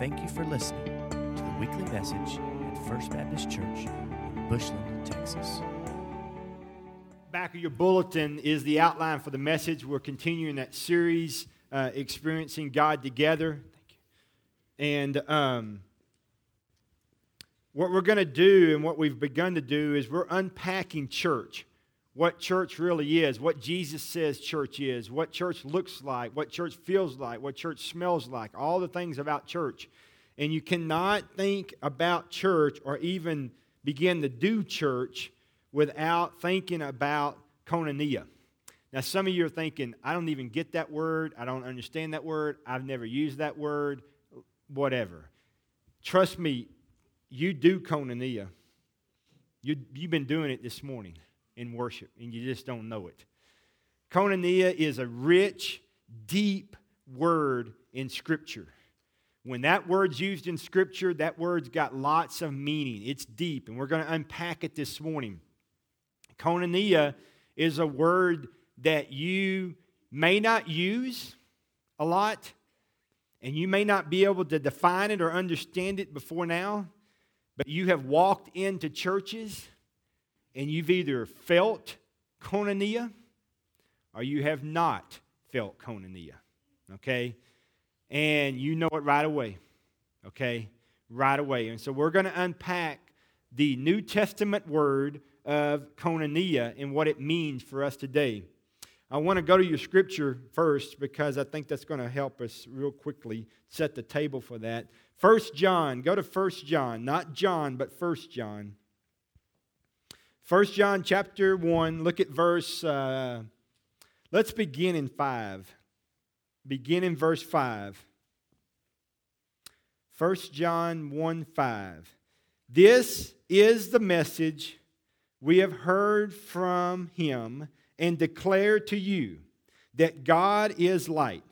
Thank you for listening to the weekly message at First Baptist Church in Bushland, Texas. Back of your bulletin is the outline for the message. We're continuing that series, uh, Experiencing God Together. And um, what we're going to do and what we've begun to do is we're unpacking church. What church really is, what Jesus says church is, what church looks like, what church feels like, what church smells like, all the things about church. And you cannot think about church or even begin to do church without thinking about koinonia. Now, some of you are thinking, I don't even get that word. I don't understand that word. I've never used that word, whatever. Trust me, you do koinonia. You, you've been doing it this morning in worship, and you just don't know it. Koinonia is a rich, deep word in Scripture. When that word's used in Scripture, that word's got lots of meaning. It's deep, and we're going to unpack it this morning. Koinonia is a word that you may not use a lot, and you may not be able to define it or understand it before now, but you have walked into churches and you've either felt koinonia or you have not felt koinonia. Okay? And you know it right away. Okay? Right away. And so we're going to unpack the New Testament word of koinonia and what it means for us today. I want to go to your scripture first because I think that's going to help us real quickly set the table for that. First John, go to First John, not John, but First John. 1 John chapter 1, look at verse, uh, let's begin in 5. Begin in verse 5. 1 John 1 5. This is the message we have heard from him and declare to you that God is light,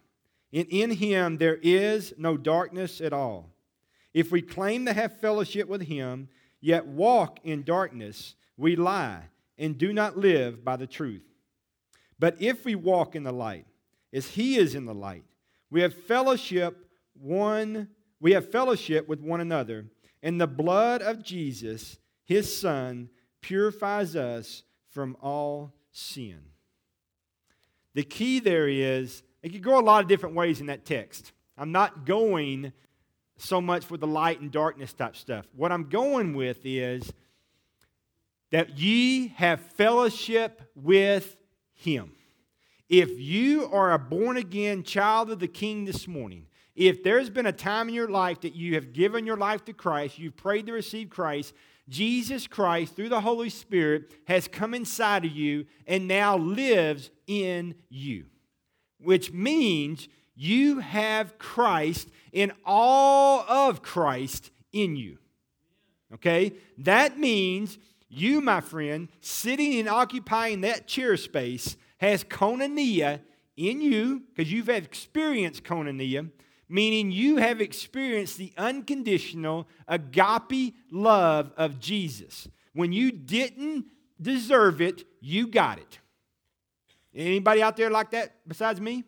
and in him there is no darkness at all. If we claim to have fellowship with him, yet walk in darkness, we lie and do not live by the truth. But if we walk in the light, as he is in the light, we have fellowship one we have fellowship with one another, and the blood of Jesus, his son, purifies us from all sin. The key there is it could go a lot of different ways in that text. I'm not going so much with the light and darkness type stuff. What I'm going with is that ye have fellowship with him. If you are a born again child of the King this morning, if there's been a time in your life that you have given your life to Christ, you've prayed to receive Christ, Jesus Christ, through the Holy Spirit, has come inside of you and now lives in you, which means you have Christ in all of Christ in you. Okay? That means you, my friend, sitting and occupying that chair space, has koinonia in you, because you've had experienced koinonia, meaning you have experienced the unconditional agape love of Jesus. When you didn't deserve it, you got it. Anybody out there like that besides me?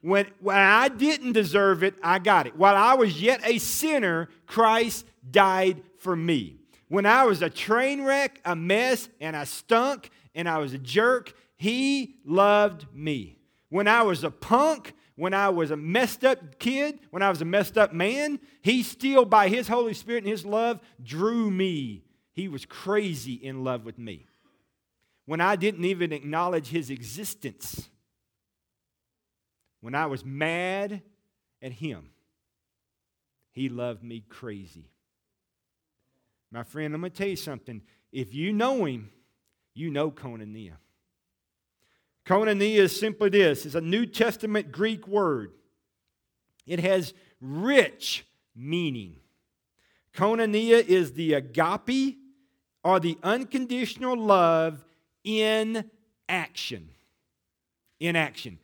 When, when I didn't deserve it, I got it. While I was yet a sinner, Christ died for me. When I was a train wreck, a mess, and I stunk, and I was a jerk, he loved me. When I was a punk, when I was a messed up kid, when I was a messed up man, he still, by his Holy Spirit and his love, drew me. He was crazy in love with me. When I didn't even acknowledge his existence, when I was mad at him, he loved me crazy. My friend, I'm going to tell you something. If you know him, you know koinonia. Koinonia is simply this it's a New Testament Greek word, it has rich meaning. Koinonia is the agape or the unconditional love in action. In action.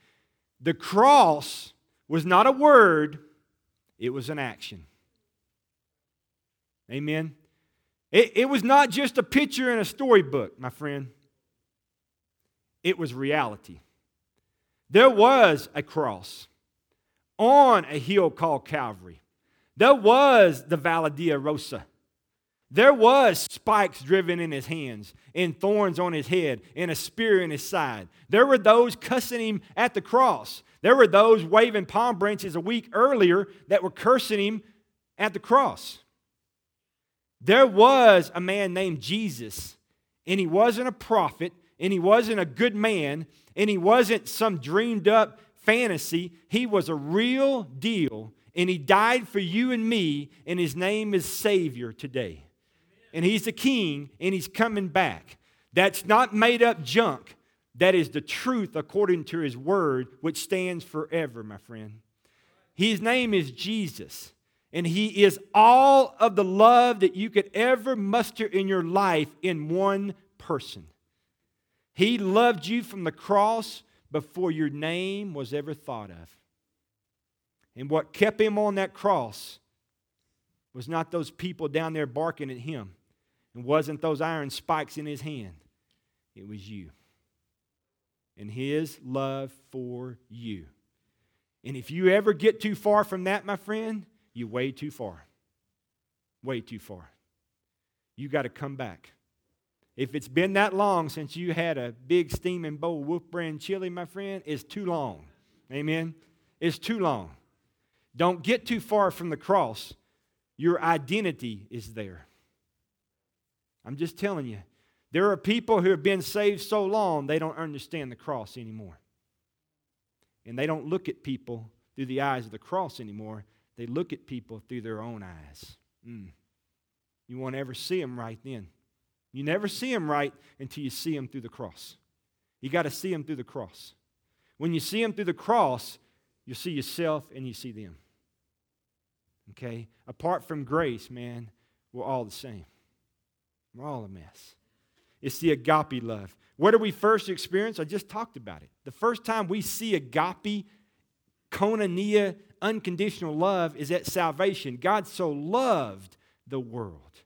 The cross was not a word, it was an action. Amen. It, it was not just a picture in a storybook, my friend. It was reality. There was a cross on a hill called Calvary. There was the Via Dolorosa. There was spikes driven in his hands, and thorns on his head, and a spear in his side. There were those cussing him at the cross. There were those waving palm branches a week earlier that were cursing him at the cross. There was a man named Jesus, and he wasn't a prophet, and he wasn't a good man, and he wasn't some dreamed up fantasy. He was a real deal, and he died for you and me, and his name is Savior today and he's the king and he's coming back. That's not made up junk. That is the truth according to his word, which stands forever, my friend. His name is Jesus, and he is all of the love that you could ever muster in your life in one person. He loved you from the cross before your name was ever thought of. And what kept him on that cross was not those people down there barking at him. It wasn't those iron spikes in his hand, it was you. And his love for you. And if you ever get too far from that, my friend, you way too far. Way too far. You got to come back. If it's been that long since you had a big steaming bowl of Wolf Brand chili, my friend, it's too long. Amen? It's too long. Don't get too far from the cross. Your identity is there. I'm just telling you. There are people who have been saved so long they don't understand the cross anymore. And they don't look at people through the eyes of the cross anymore. They look at people through their own eyes. Mm. You won't ever see them right then. You never see them right until you see them through the cross. You got to see them through the cross. When you see them through the cross, you see yourself and you see them. Okay? Apart from grace, man, we're all the same. We're all a mess. It's the agape love. Where do we first experience? I just talked about it. The first time we see agape, koinonia, unconditional love is at salvation. God so loved the world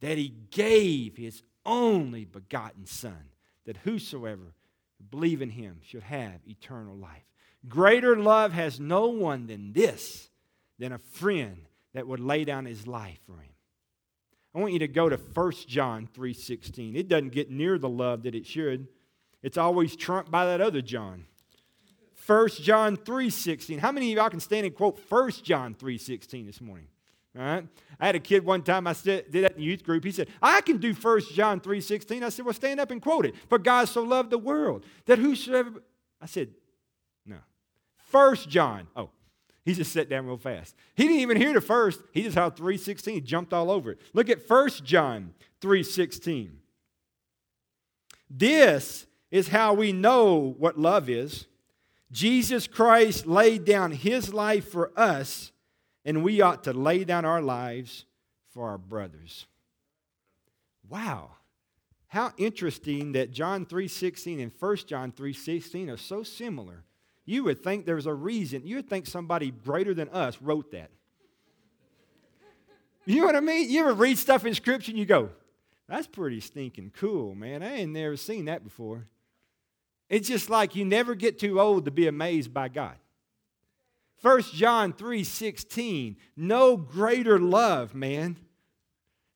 that he gave his only begotten Son, that whosoever believe in him should have eternal life. Greater love has no one than this, than a friend that would lay down his life for him. I want you to go to 1 John 3:16. It doesn't get near the love that it should. It's always trumped by that other John. 1 John 3:16. How many of y'all can stand and quote 1 John 3:16 this morning? All right. I had a kid one time I did that in the youth group. He said, I can do 1 John 3.16. I said, well, stand up and quote it. For God so loved the world that whosoever... I said, no. 1 John. Oh, he just sat down real fast. He didn't even hear the first. He just heard 316. He jumped all over it. Look at 1 John 3:16. This is how we know what love is. Jesus Christ laid down his life for us, and we ought to lay down our lives for our brothers. Wow. How interesting that John 3:16 and 1 John 3:16 are so similar you would think there's a reason. You would think somebody greater than us wrote that. You know what I mean? You ever read stuff in Scripture and you go, that's pretty stinking cool, man. I ain't never seen that before. It's just like you never get too old to be amazed by God. 1 John 3 16, no greater love, man,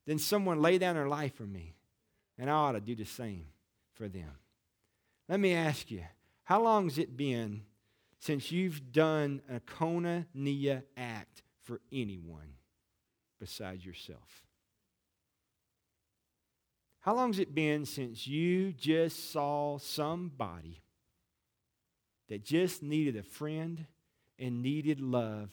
than someone lay down their life for me. And I ought to do the same for them. Let me ask you, how long has it been since you've done a koinonia act for anyone besides yourself? How long's it been since you just saw somebody that just needed a friend and needed love,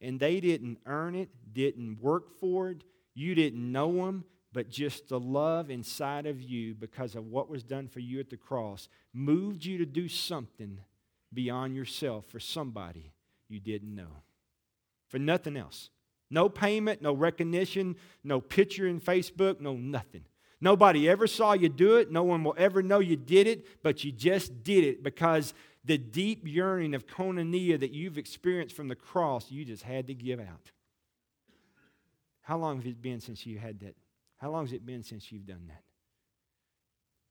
and they didn't earn it, didn't work for it, you didn't know them, but just the love inside of you because of what was done for you at the cross moved you to do something beyond yourself for somebody you didn't know. For nothing else. No payment, no recognition, no picture in Facebook, no nothing. Nobody ever saw you do it. No one will ever know you did it, but you just did it because the deep yearning of koinonia that you've experienced from the cross, you just had to give out. How long has it been since you had that? How long has it been since you've done that?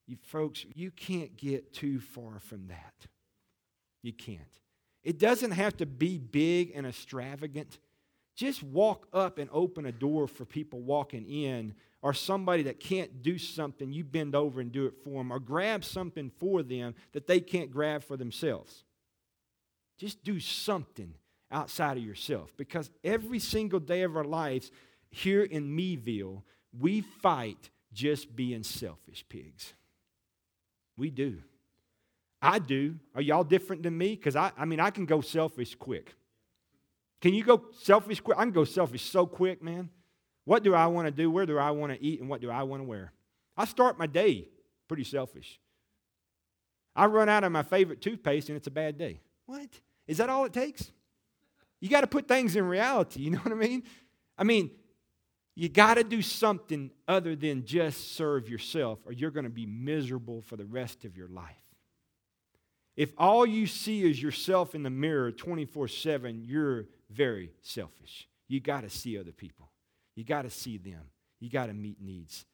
You folks, you can't get too far from that. You can't. It doesn't have to be big and extravagant. just walk up and open a door for people walking in, or somebody that can't do something, you bend over and do it for them, or grab something for them that they can't grab for themselves. Just do something outside of yourself because every single day of our lives here in Meville, we fight just being selfish pigs. We do. I do. Are y'all different than me? Because I, I mean, I can go selfish quick. Can you go selfish quick? I can go selfish so quick, man. What do I want to do? Where do I want to eat? And what do I want to wear? I start my day pretty selfish. I run out of my favorite toothpaste and it's a bad day. What? Is that all it takes? You got to put things in reality. You know what I mean? I mean, you got to do something other than just serve yourself, or you're going to be miserable for the rest of your life. If all you see is yourself in the mirror 24 7, you're very selfish. You got to see other people, you got to see them, you got to meet needs.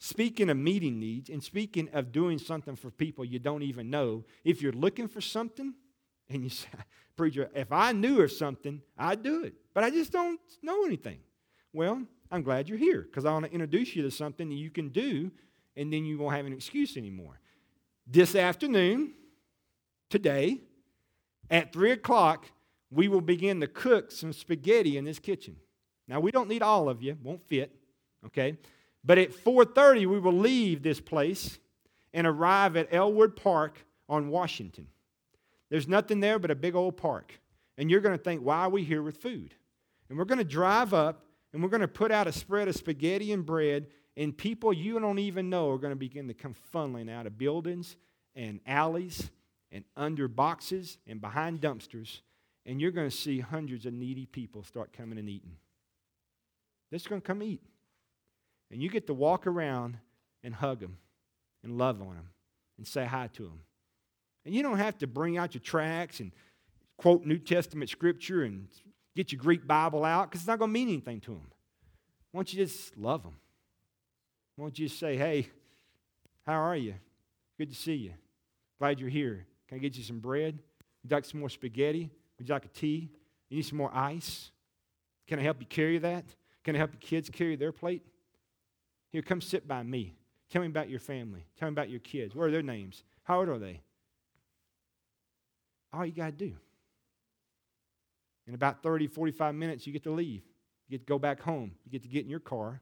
Speaking of meeting needs and speaking of doing something for people you don't even know, if you're looking for something and you say, Preacher, if I knew of something, I'd do it, but I just don't know anything. Well, I'm glad you're here because I want to introduce you to something that you can do and then you won't have an excuse anymore. This afternoon, today, at 3 o'clock, we will begin to cook some spaghetti in this kitchen. Now, we don't need all of you, won't fit, okay? But at 4:30 we will leave this place and arrive at Ellwood Park on Washington. There's nothing there but a big old park. And you're going to think, why are we here with food? And we're going to drive up and we're going to put out a spread of spaghetti and bread, and people you don't even know are going to begin to come funneling out of buildings and alleys and under boxes and behind dumpsters and you're going to see hundreds of needy people start coming and eating. They're just going to come eat. And you get to walk around and hug them and love on them and say hi to them. And you don't have to bring out your tracts and quote New Testament scripture and get your Greek Bible out because it's not going to mean anything to them. Why don't you just love them? Why don't you just say, hey, how are you? Good to see you. Glad you're here. Can I get you some bread? Would you like some more spaghetti? Would you like a tea? You need some more ice? Can I help you carry that? Can I help your kids carry their plate? Here, come sit by me. Tell me about your family. Tell me about your kids. What are their names? How old are they? All you got to do. In about 30, 45 minutes, you get to leave. You get to go back home. You get to get in your car.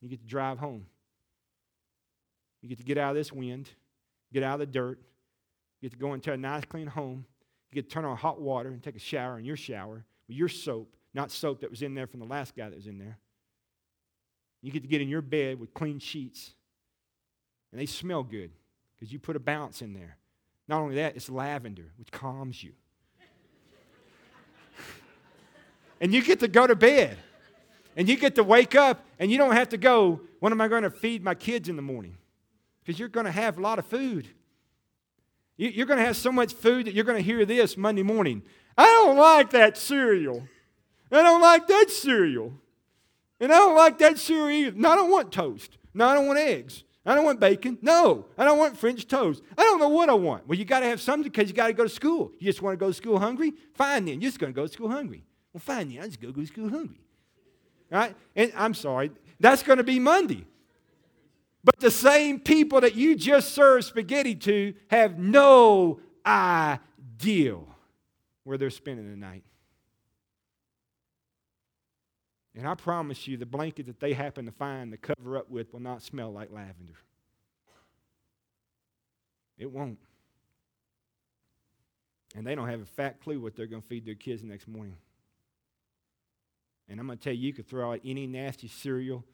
You get to drive home. You get to get out of this wind, get out of the dirt, you get to go into a nice, clean home, you get to turn on hot water and take a shower in your shower with your soap, not soap that was in there from the last guy that was in there. You get to get in your bed with clean sheets. And they smell good because you put a bounce in there. Not only that, it's lavender, which calms you. and you get to go to bed. And you get to wake up and you don't have to go, when am I going to feed my kids in the morning? Because you're going to have a lot of food. You're going to have so much food that you're going to hear this Monday morning. I don't like that cereal. I don't like that cereal. And I don't like that cereal either. No, I don't want toast. No, I don't want eggs. I don't want bacon. No, I don't want French toast. I don't know what I want. Well, you got to have something because you got to go to school. You just want to go to school hungry? Fine then. You're just going to go to school hungry. Well, fine then. I just go to school hungry. Right? And I'm sorry. That's going to be Monday. But the same people that you just served spaghetti to have no idea where they're spending the night. And I promise you, the blanket that they happen to find to cover up with will not smell like lavender. It won't. And they don't have a fat clue what they're going to feed their kids the next morning. And I'm going to tell you, you could throw out any nasty cereal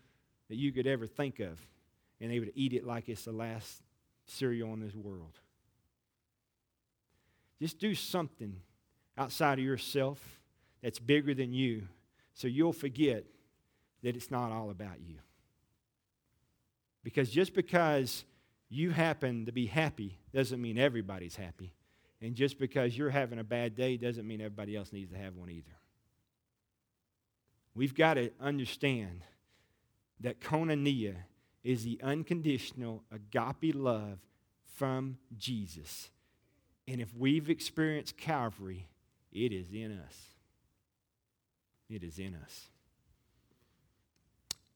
that you could ever think of and they would eat it like it's the last cereal in this world. Just do something outside of yourself that's bigger than you so you'll forget that it's not all about you. Because just because you happen to be happy doesn't mean everybody's happy. And just because you're having a bad day doesn't mean everybody else needs to have one either. We've got to understand that koinonia is the unconditional agape love from Jesus. And if we've experienced Calvary, it is in us. It is in us.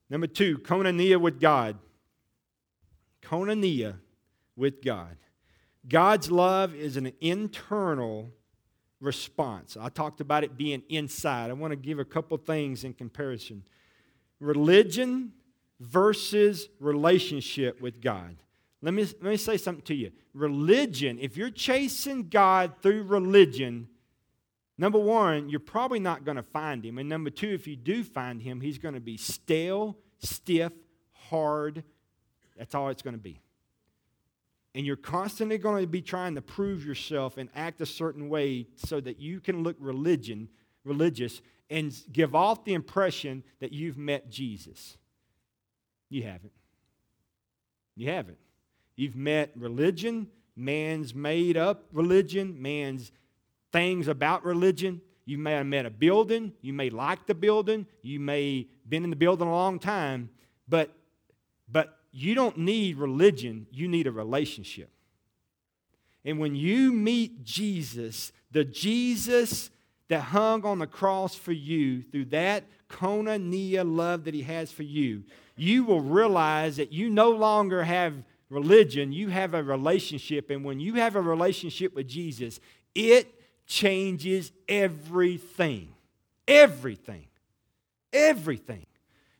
Number two, koinonia with God. Koinonia with God. God's love is an internal response. I talked about it being inside. I want to give a couple things in comparison. Religion versus relationship with God. Let me, let me say something to you. Religion, if you're chasing God through religion, number one, you're probably not going to find him. And number two, if you do find him, he's going to be stale, stiff, hard. That's all it's going to be. And you're constantly going to be trying to prove yourself and act a certain way so that you can look religion, religious and give off the impression that you've met Jesus. You haven't. You haven't. You've met religion, man's made up religion, man's things about religion. You may have met a building, you may like the building, you may been in the building a long time, but but you don't need religion, you need a relationship. And when you meet Jesus, the Jesus that hung on the cross for you, through that koinonia love that he has for you, you will realize that you no longer have religion, you have a relationship. And when you have a relationship with Jesus, it changes everything. Everything. Everything.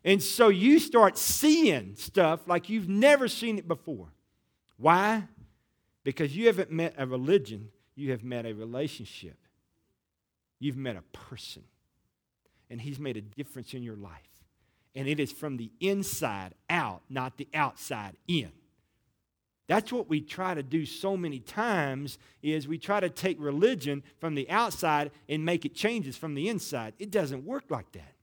And so you start seeing stuff like you've never seen it before. Why? Because you haven't met a religion, you have met a relationship. You've met a person. And he's made a difference in your life. And it is from the inside out, not the outside in. That's what we try to do so many times is we try to take religion from the outside and make it changes from the inside. It doesn't work like that.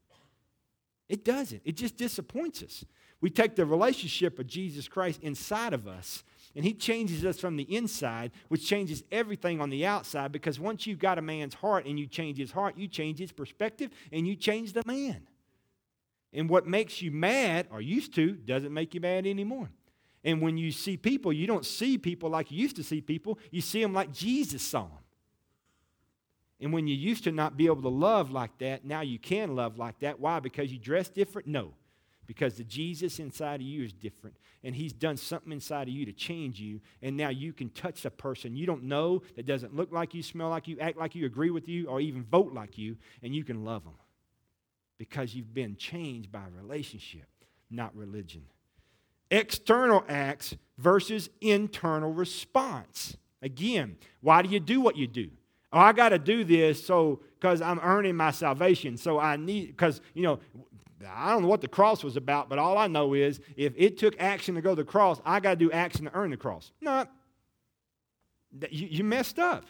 It doesn't. It just disappoints us. We take the relationship of Jesus Christ inside of us and he changes us from the inside, which changes everything on the outside because once you've got a man's heart and you change his heart, you change his perspective and you change the man. And what makes you mad or used to doesn't make you mad anymore. And when you see people, you don't see people like you used to see people. You see them like Jesus saw them. And when you used to not be able to love like that, now you can love like that. Why? Because you dress different? No. Because the Jesus inside of you is different. And he's done something inside of you to change you. And now you can touch a person you don't know that doesn't look like you, smell like you, act like you, agree with you, or even vote like you. And you can love them. Because you've been changed by relationship, not religion external acts versus internal response. Again, why do you do what you do? Oh, I got to do this so because I'm earning my salvation. So I need because you know I don't know what the cross was about, but all I know is if it took action to go to the cross, I got to do action to earn the cross. No, you, you messed up.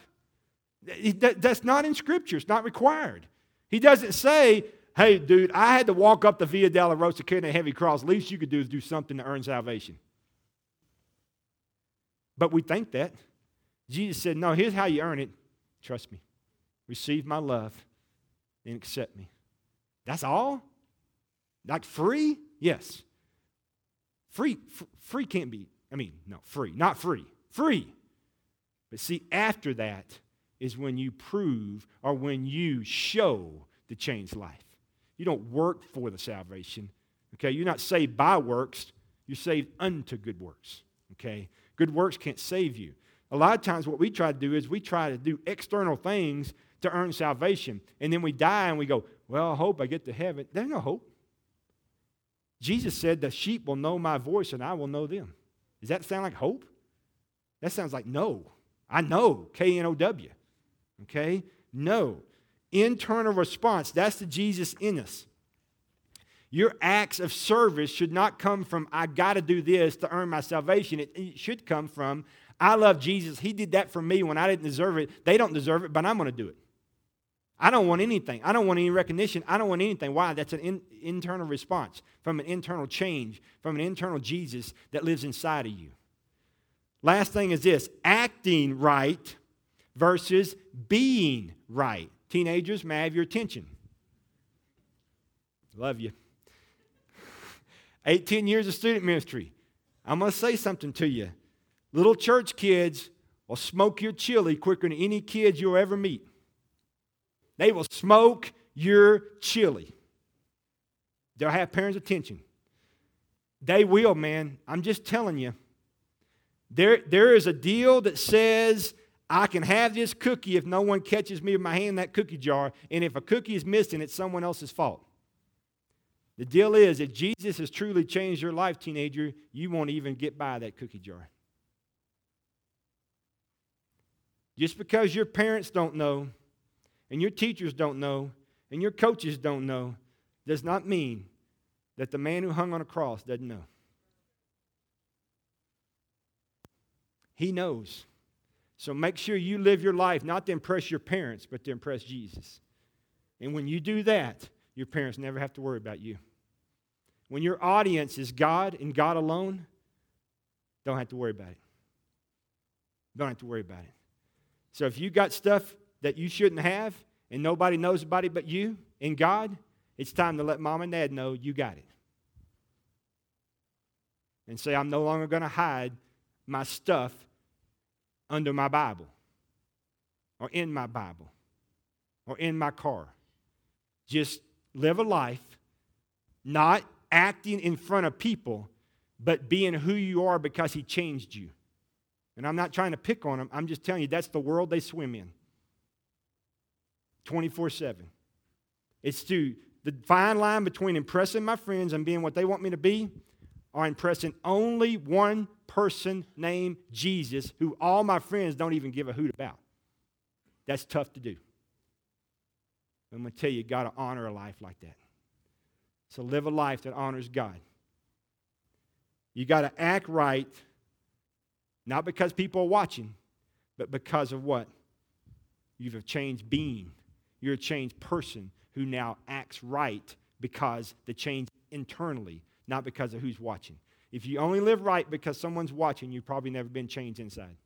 That's not in Scripture. It's not required. He doesn't say hey, dude, I had to walk up the Via Dolorosa carrying a heavy cross. Least you could do is do something to earn salvation. But we think that. Jesus said, no, here's how you earn it. Trust me. Receive my love and accept me. That's all? Like free? Yes. Free, f- free can't be, I mean, no, free, not free. Free. But see, after that is when you prove or when you show the changed life. You don't work for the salvation. Okay? You're not saved by works, you're saved unto good works. Okay? Good works can't save you. A lot of times, what we try to do is we try to do external things to earn salvation. And then we die and we go, Well, I hope I get to heaven. There's no hope. Jesus said, The sheep will know my voice and I will know them. Does that sound like hope? That sounds like no. I know, K N O W. Okay? No internal response. That's the Jesus in us. Your acts of service should not come from, I got to do this to earn my salvation. It, it, should come from, I love Jesus. He did that for me when I didn't deserve it. They don't deserve it, but I'm going to do it. I don't want anything. I don't want any recognition. I don't want anything. Why? That's an in, internal response from an internal change, from an internal Jesus that lives inside of you. Last thing is this acting right versus being right. Teenagers, may I have your attention? Love you. 18 years of student ministry. I'm going to say something to you. Little church kids will smoke your chili quicker than any kids you'll ever meet. They will smoke your chili. They'll have parents' attention. They will, man. I'm just telling you. There, there is a deal that says I can have this cookie if no one catches me with my hand in that cookie jar, and if a cookie is missing, it's someone else's fault. The deal is, if Jesus has truly changed your life, teenager, you won't even get by that cookie jar. Just because your parents don't know, and your teachers don't know, and your coaches don't know, does not mean that the man who hung on a cross doesn't know. He knows. So make sure you live your life not to impress your parents, but to impress Jesus. And when you do that, your parents never have to worry about you. When your audience is God and God alone, don't have to worry about it. Don't have to worry about it. So if you got stuff that you shouldn't have and nobody knows about it but you and God, it's time to let mom and dad know you got it. And say, I'm no longer going to hide my stuff under my Bible or in my Bible or in my car. Just live a life not acting in front of people, but being who you are because He changed you. And I'm not trying to pick on them, I'm just telling you that's the world they swim in 24 7. It's to the fine line between impressing my friends and being what they want me to be, or impressing only one person named Jesus, who all my friends don't even give a hoot about. That's tough to do. I'm going to tell you, you got to honor a life like that. So live a life that honors God. You got to act right, not because people are watching, but because of what? You've a changed being. You're a changed person who now acts right because the change internally, not because of who's watching. If you only live right because someone's watching, you've probably never been changed inside.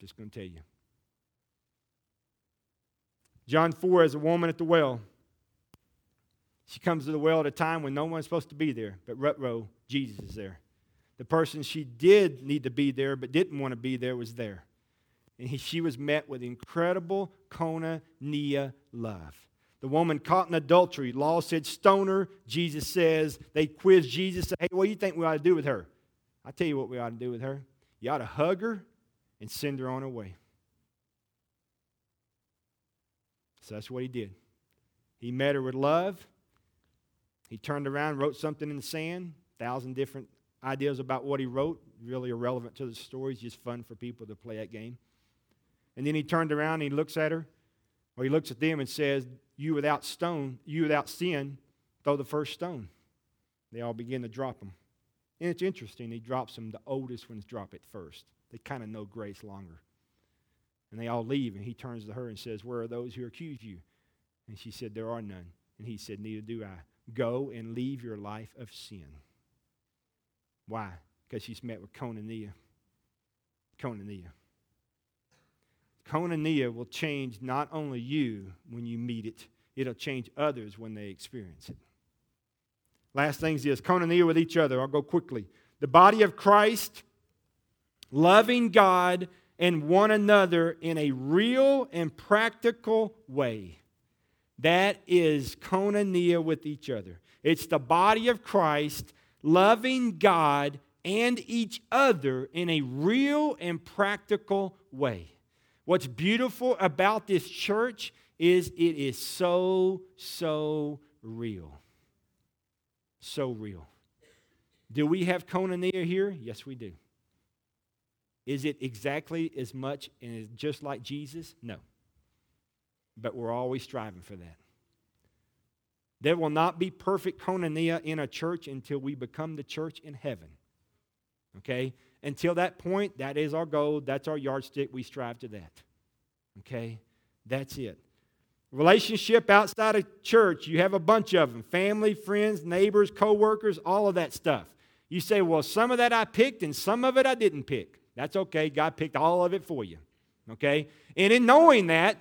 Just going to tell you. John 4 is a woman at the well. She comes to the well at a time when no one's supposed to be there, but Rutro, Jesus is there. The person she did need to be there but didn't want to be there was there. And he, she was met with incredible koinonia love. The woman caught in adultery, law said stone her. Jesus says, they quiz Jesus, say, hey, what do you think we ought to do with her? i tell you what we ought to do with her. You ought to hug her and send her on her way. So that's what he did. He met her with love. He turned around, wrote something in the sand, thousand different ideas about what he wrote, really irrelevant to the story. It's just fun for people to play that game. And then he turned around and he looks at her, or he looks at them and says, You without stone, you without sin, throw the first stone. They all begin to drop them. And it's interesting, he drops them, the oldest ones drop it first. They kind of know grace longer. And they all leave, and he turns to her and says, Where are those who accuse you? And she said, There are none. And he said, Neither do I. Go and leave your life of sin. Why? Because she's met with Koinonia. Koinonia. Koinonia will change not only you when you meet it, it'll change others when they experience it. Last thing is this Koinonia with each other. I'll go quickly. The body of Christ, loving God and one another in a real and practical way. That is koinonia with each other. It's the body of Christ loving God and each other in a real and practical way. What's beautiful about this church is it is so, so real. So real. Do we have koinonia here? Yes, we do. Is it exactly as much and just like Jesus? No but we're always striving for that. There will not be perfect koinonia in a church until we become the church in heaven. Okay? Until that point, that is our goal. That's our yardstick. We strive to that. Okay? That's it. Relationship outside of church, you have a bunch of them family, friends, neighbors, co workers, all of that stuff. You say, well, some of that I picked and some of it I didn't pick. That's okay. God picked all of it for you. Okay? And in knowing that,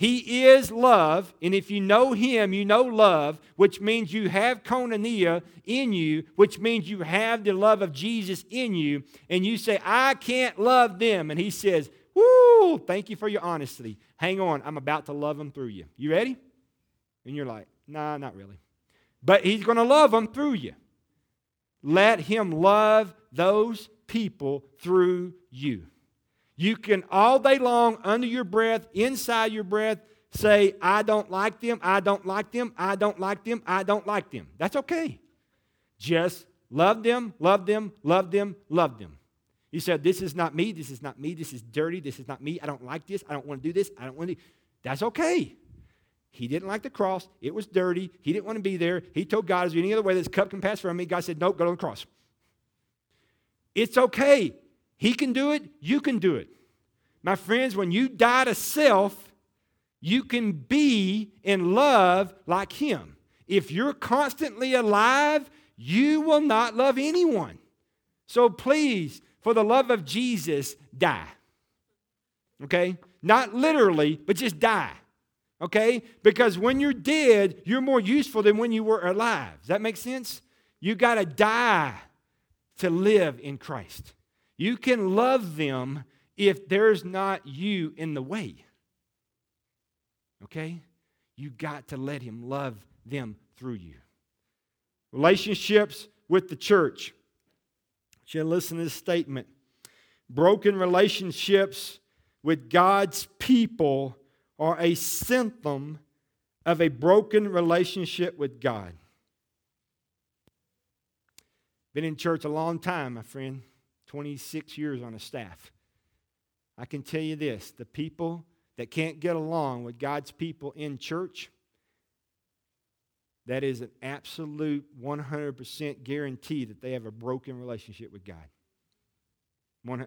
he is love, and if you know Him, you know love, which means you have koinonia in you, which means you have the love of Jesus in you, and you say, I can't love them. And He says, Whoo, thank you for your honesty. Hang on, I'm about to love them through you. You ready? And you're like, nah, not really. But he's going to love them through you. Let him love those people through you. You can all day long, under your breath, inside your breath, say, I don't like them, I don't like them, I don't like them, I don't like them. That's okay. Just love them, love them, love them, love them. You said, This is not me, this is not me, this is dirty, this is not me, I don't like this, I don't want to do this, I don't want to. That's okay. He didn't like the cross. It was dirty. He didn't want to be there. He told God, Is there any other way this cup can pass from me? God said, Nope, go to the cross. It's okay. He can do it. You can do it. My friends, when you die to self, you can be in love like Him. If you're constantly alive, you will not love anyone. So please, for the love of Jesus, die. Okay? Not literally, but just die okay? Because when you're dead, you're more useful than when you were alive. Does that make sense? You got to die to live in Christ. You can love them if there's not you in the way. Okay? You got to let Him love them through you. Relationships with the church. Should listen to this statement. Broken relationships with God's people are a symptom of a broken relationship with God. Been in church a long time, my friend, 26 years on a staff. I can tell you this the people that can't get along with God's people in church, that is an absolute 100% guarantee that they have a broken relationship with God.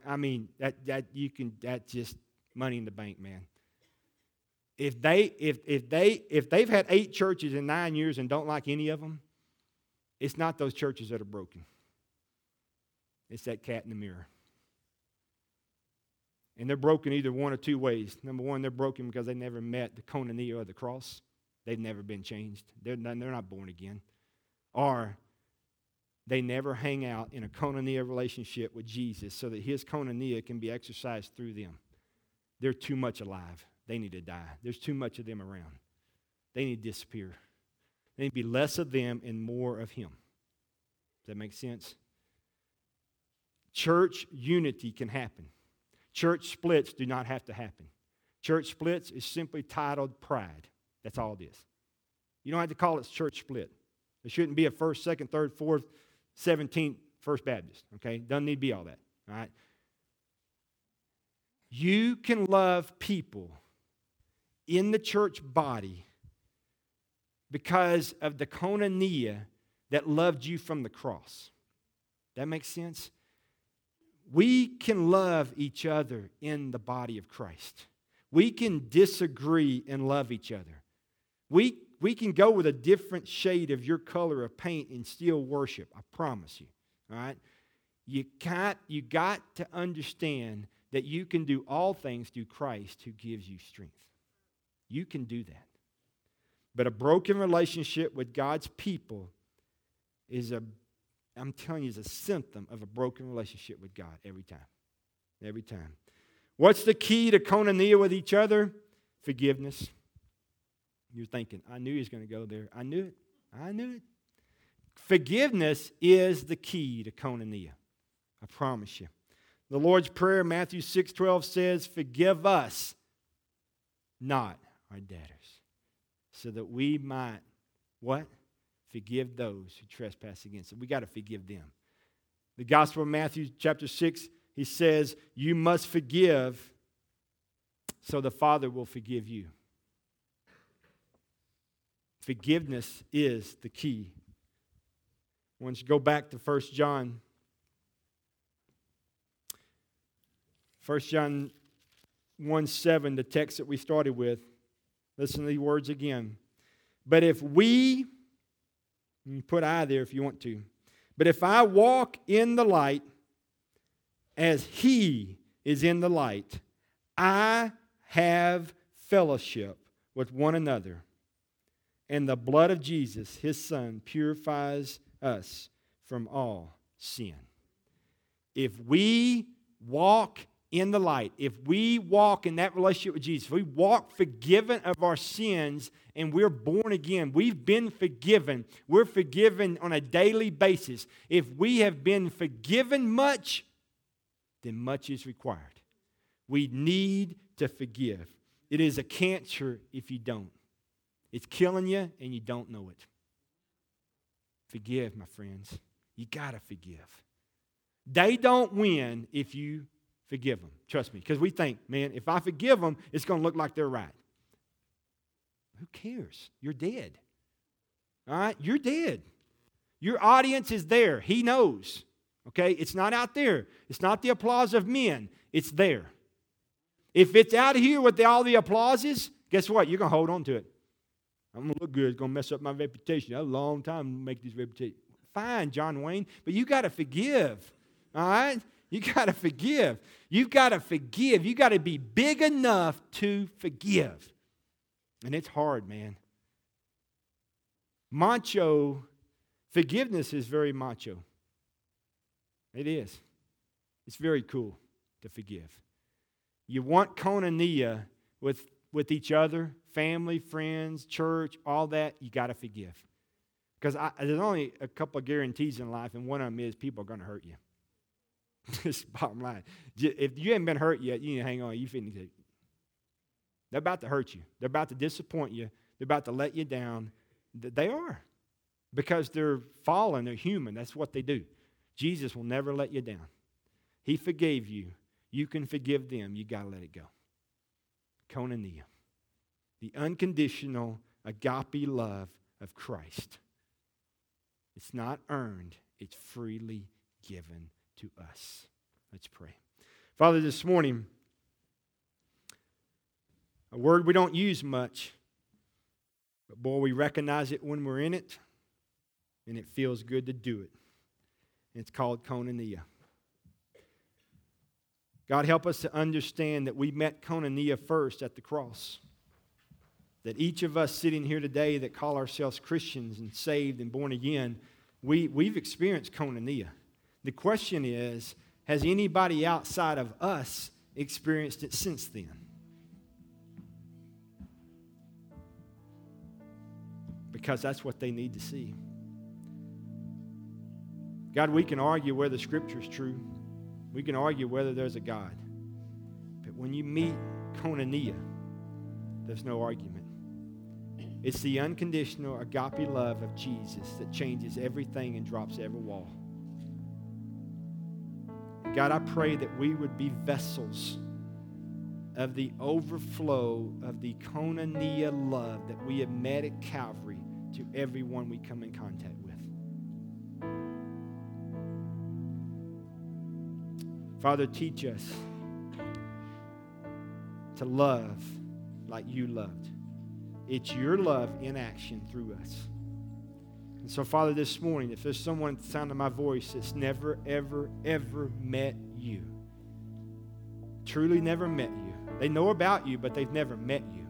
I mean, that, that you can, that's just money in the bank, man if they if if they if they've had eight churches in nine years and don't like any of them, it's not those churches that are broken. It's that cat in the mirror. And they're broken either one or two ways. Number one, they're broken because they never met the koinonia of the cross. They've never been changed. They're not, they're not born again. Or they never hang out in a koinonia relationship with Jesus so that his koinonia can be exercised through them. They're too much alive. They need to die. There's too much of them around. They need to disappear. They need to be less of them and more of Him. Does that make sense? Church unity can happen. Church splits do not have to happen. Church splits is simply titled pride. That's all it is. You don't have to call it church split. There shouldn't be a first, second, third, fourth, 17th First Baptist. Okay? Doesn't need to be all that. All right? You can love people in the church body because of the koinonia that loved you from the cross. That makes sense? We can love each other in the body of Christ. We can disagree and love each other. We, we can go with a different shade of your color of paint and still worship. I promise you. All right? You, can't, you got to understand that you can do all things through Christ who gives you strength. You can do that. But a broken relationship with God's people is a, I'm telling you, is a symptom of a broken relationship with God every time. Every time. What's the key to koinonia with each other? Forgiveness. You're thinking, I knew he was going to go there. I knew it. I knew it. Forgiveness is the key to koinonia. I promise you. The Lord's Prayer, Matthew 6 12 says, Forgive us not our debtors, so that we might what? Forgive those who trespass against us. We got to forgive them. The Gospel of Matthew, chapter 6, he says, You must forgive so the Father will forgive you. Forgiveness is the key. Once you go back to 1 John, 1 John 1 7, the text that we started with, Listen to these words again. But if we, put I there if you want to, but if I walk in the light as he is in the light, I have fellowship with one another. And the blood of Jesus, his son, purifies us from all sin. If we walk in the light, if we walk in that relationship with Jesus, if we walk forgiven of our sins and we're born again, we've been forgiven, we're forgiven on a daily basis. If we have been forgiven much, then much is required. We need to forgive. It is a cancer if you don't. It's killing you and you don't know it. Forgive, my friends. You got to forgive. They don't win if you forgive them. Trust me. Because we think, man, if I forgive them, it's going to look like they're right. Who cares? You're dead. All right? You're dead. Your audience is there. He knows. Okay? It's not out there. It's not the applause of men. It's there. If it's out here with the, all the applauses, guess what? You're going to hold on to it. I'm to look good. It's to mess up my reputation. A long time to make this reputation. Fine, John Wayne, but you got to forgive. All right? You got to forgive. You've got to forgive. You got to be big enough to forgive. And it's hard, man. Macho, forgiveness is very macho. It is. It's very cool to forgive. You want koinonia with, with each other, family, friends, church, all that, you got to forgive. Because there's only a couple of guarantees in life, and one of them is people are going to hurt you. This bottom line. If you haven't been hurt yet, you need to hang on. You finish it. They're about to hurt you. They're about to disappoint you. They're about to let you down. They are. Because they're fallen, they're human. That's what they do. Jesus will never let you down. He forgave you. You can forgive them. You got to let it go. Koinonia. The unconditional agape love of Christ. It's not earned, it's freely given to us. Let's pray. Father, this morning, a word we don't use much, but boy, we recognize it when we're in it, and it feels good to do it. It's called koinonia. God, help us to understand that we met koinonia first at the cross. That each of us sitting here today that call ourselves Christians and saved and born again, we, we've experienced koinonia. The question is has anybody outside of us experienced it since then? Because that's what they need to see. God, we can argue whether Scripture is true. We can argue whether there's a God. But when you meet koinonia, there's no argument. It's the unconditional agape love of Jesus that changes everything and drops every wall. God, I pray that we would be vessels of the overflow of the koinonia love that we have met at Calvary to everyone we come in contact with. Father, teach us to love like you loved. It's your love in action through us. And so, Father, this morning, if there's someone at the sound of my voice that's never, ever, ever met you, truly never met you, they know about you, but they've never met you.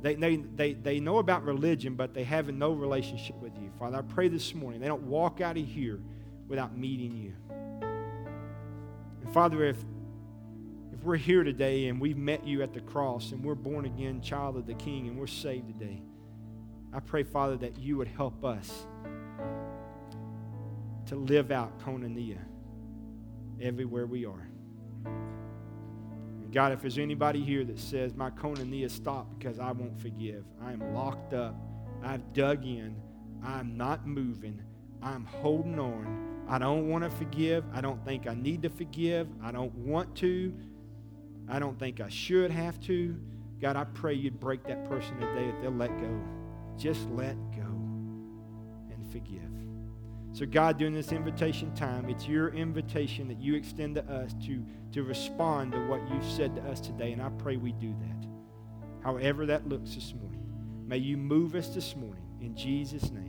They, they, they, they know about religion, but they have no relationship with you. Father, I pray this morning they don't walk out of here without meeting you. And Father, if, if we're here today and we've met you at the cross and we're born again, child of the King, and we're saved today, I pray, Father, that you would help us to live out koinonia everywhere we are. God, if there's anybody here that says, my koinonia stopped because I won't forgive, I am locked up, I've dug in, I'm not moving, I'm holding on, I don't want to forgive, I don't think I need to forgive, I don't want to, I don't think I should have to. God, I pray you'd break that person today that they'll let go. Just let go and forgive. So, God, during this invitation time, it's your invitation that you extend to us to, to respond to what you've said to us today. And I pray we do that. However, that looks this morning. May you move us this morning. In Jesus' name.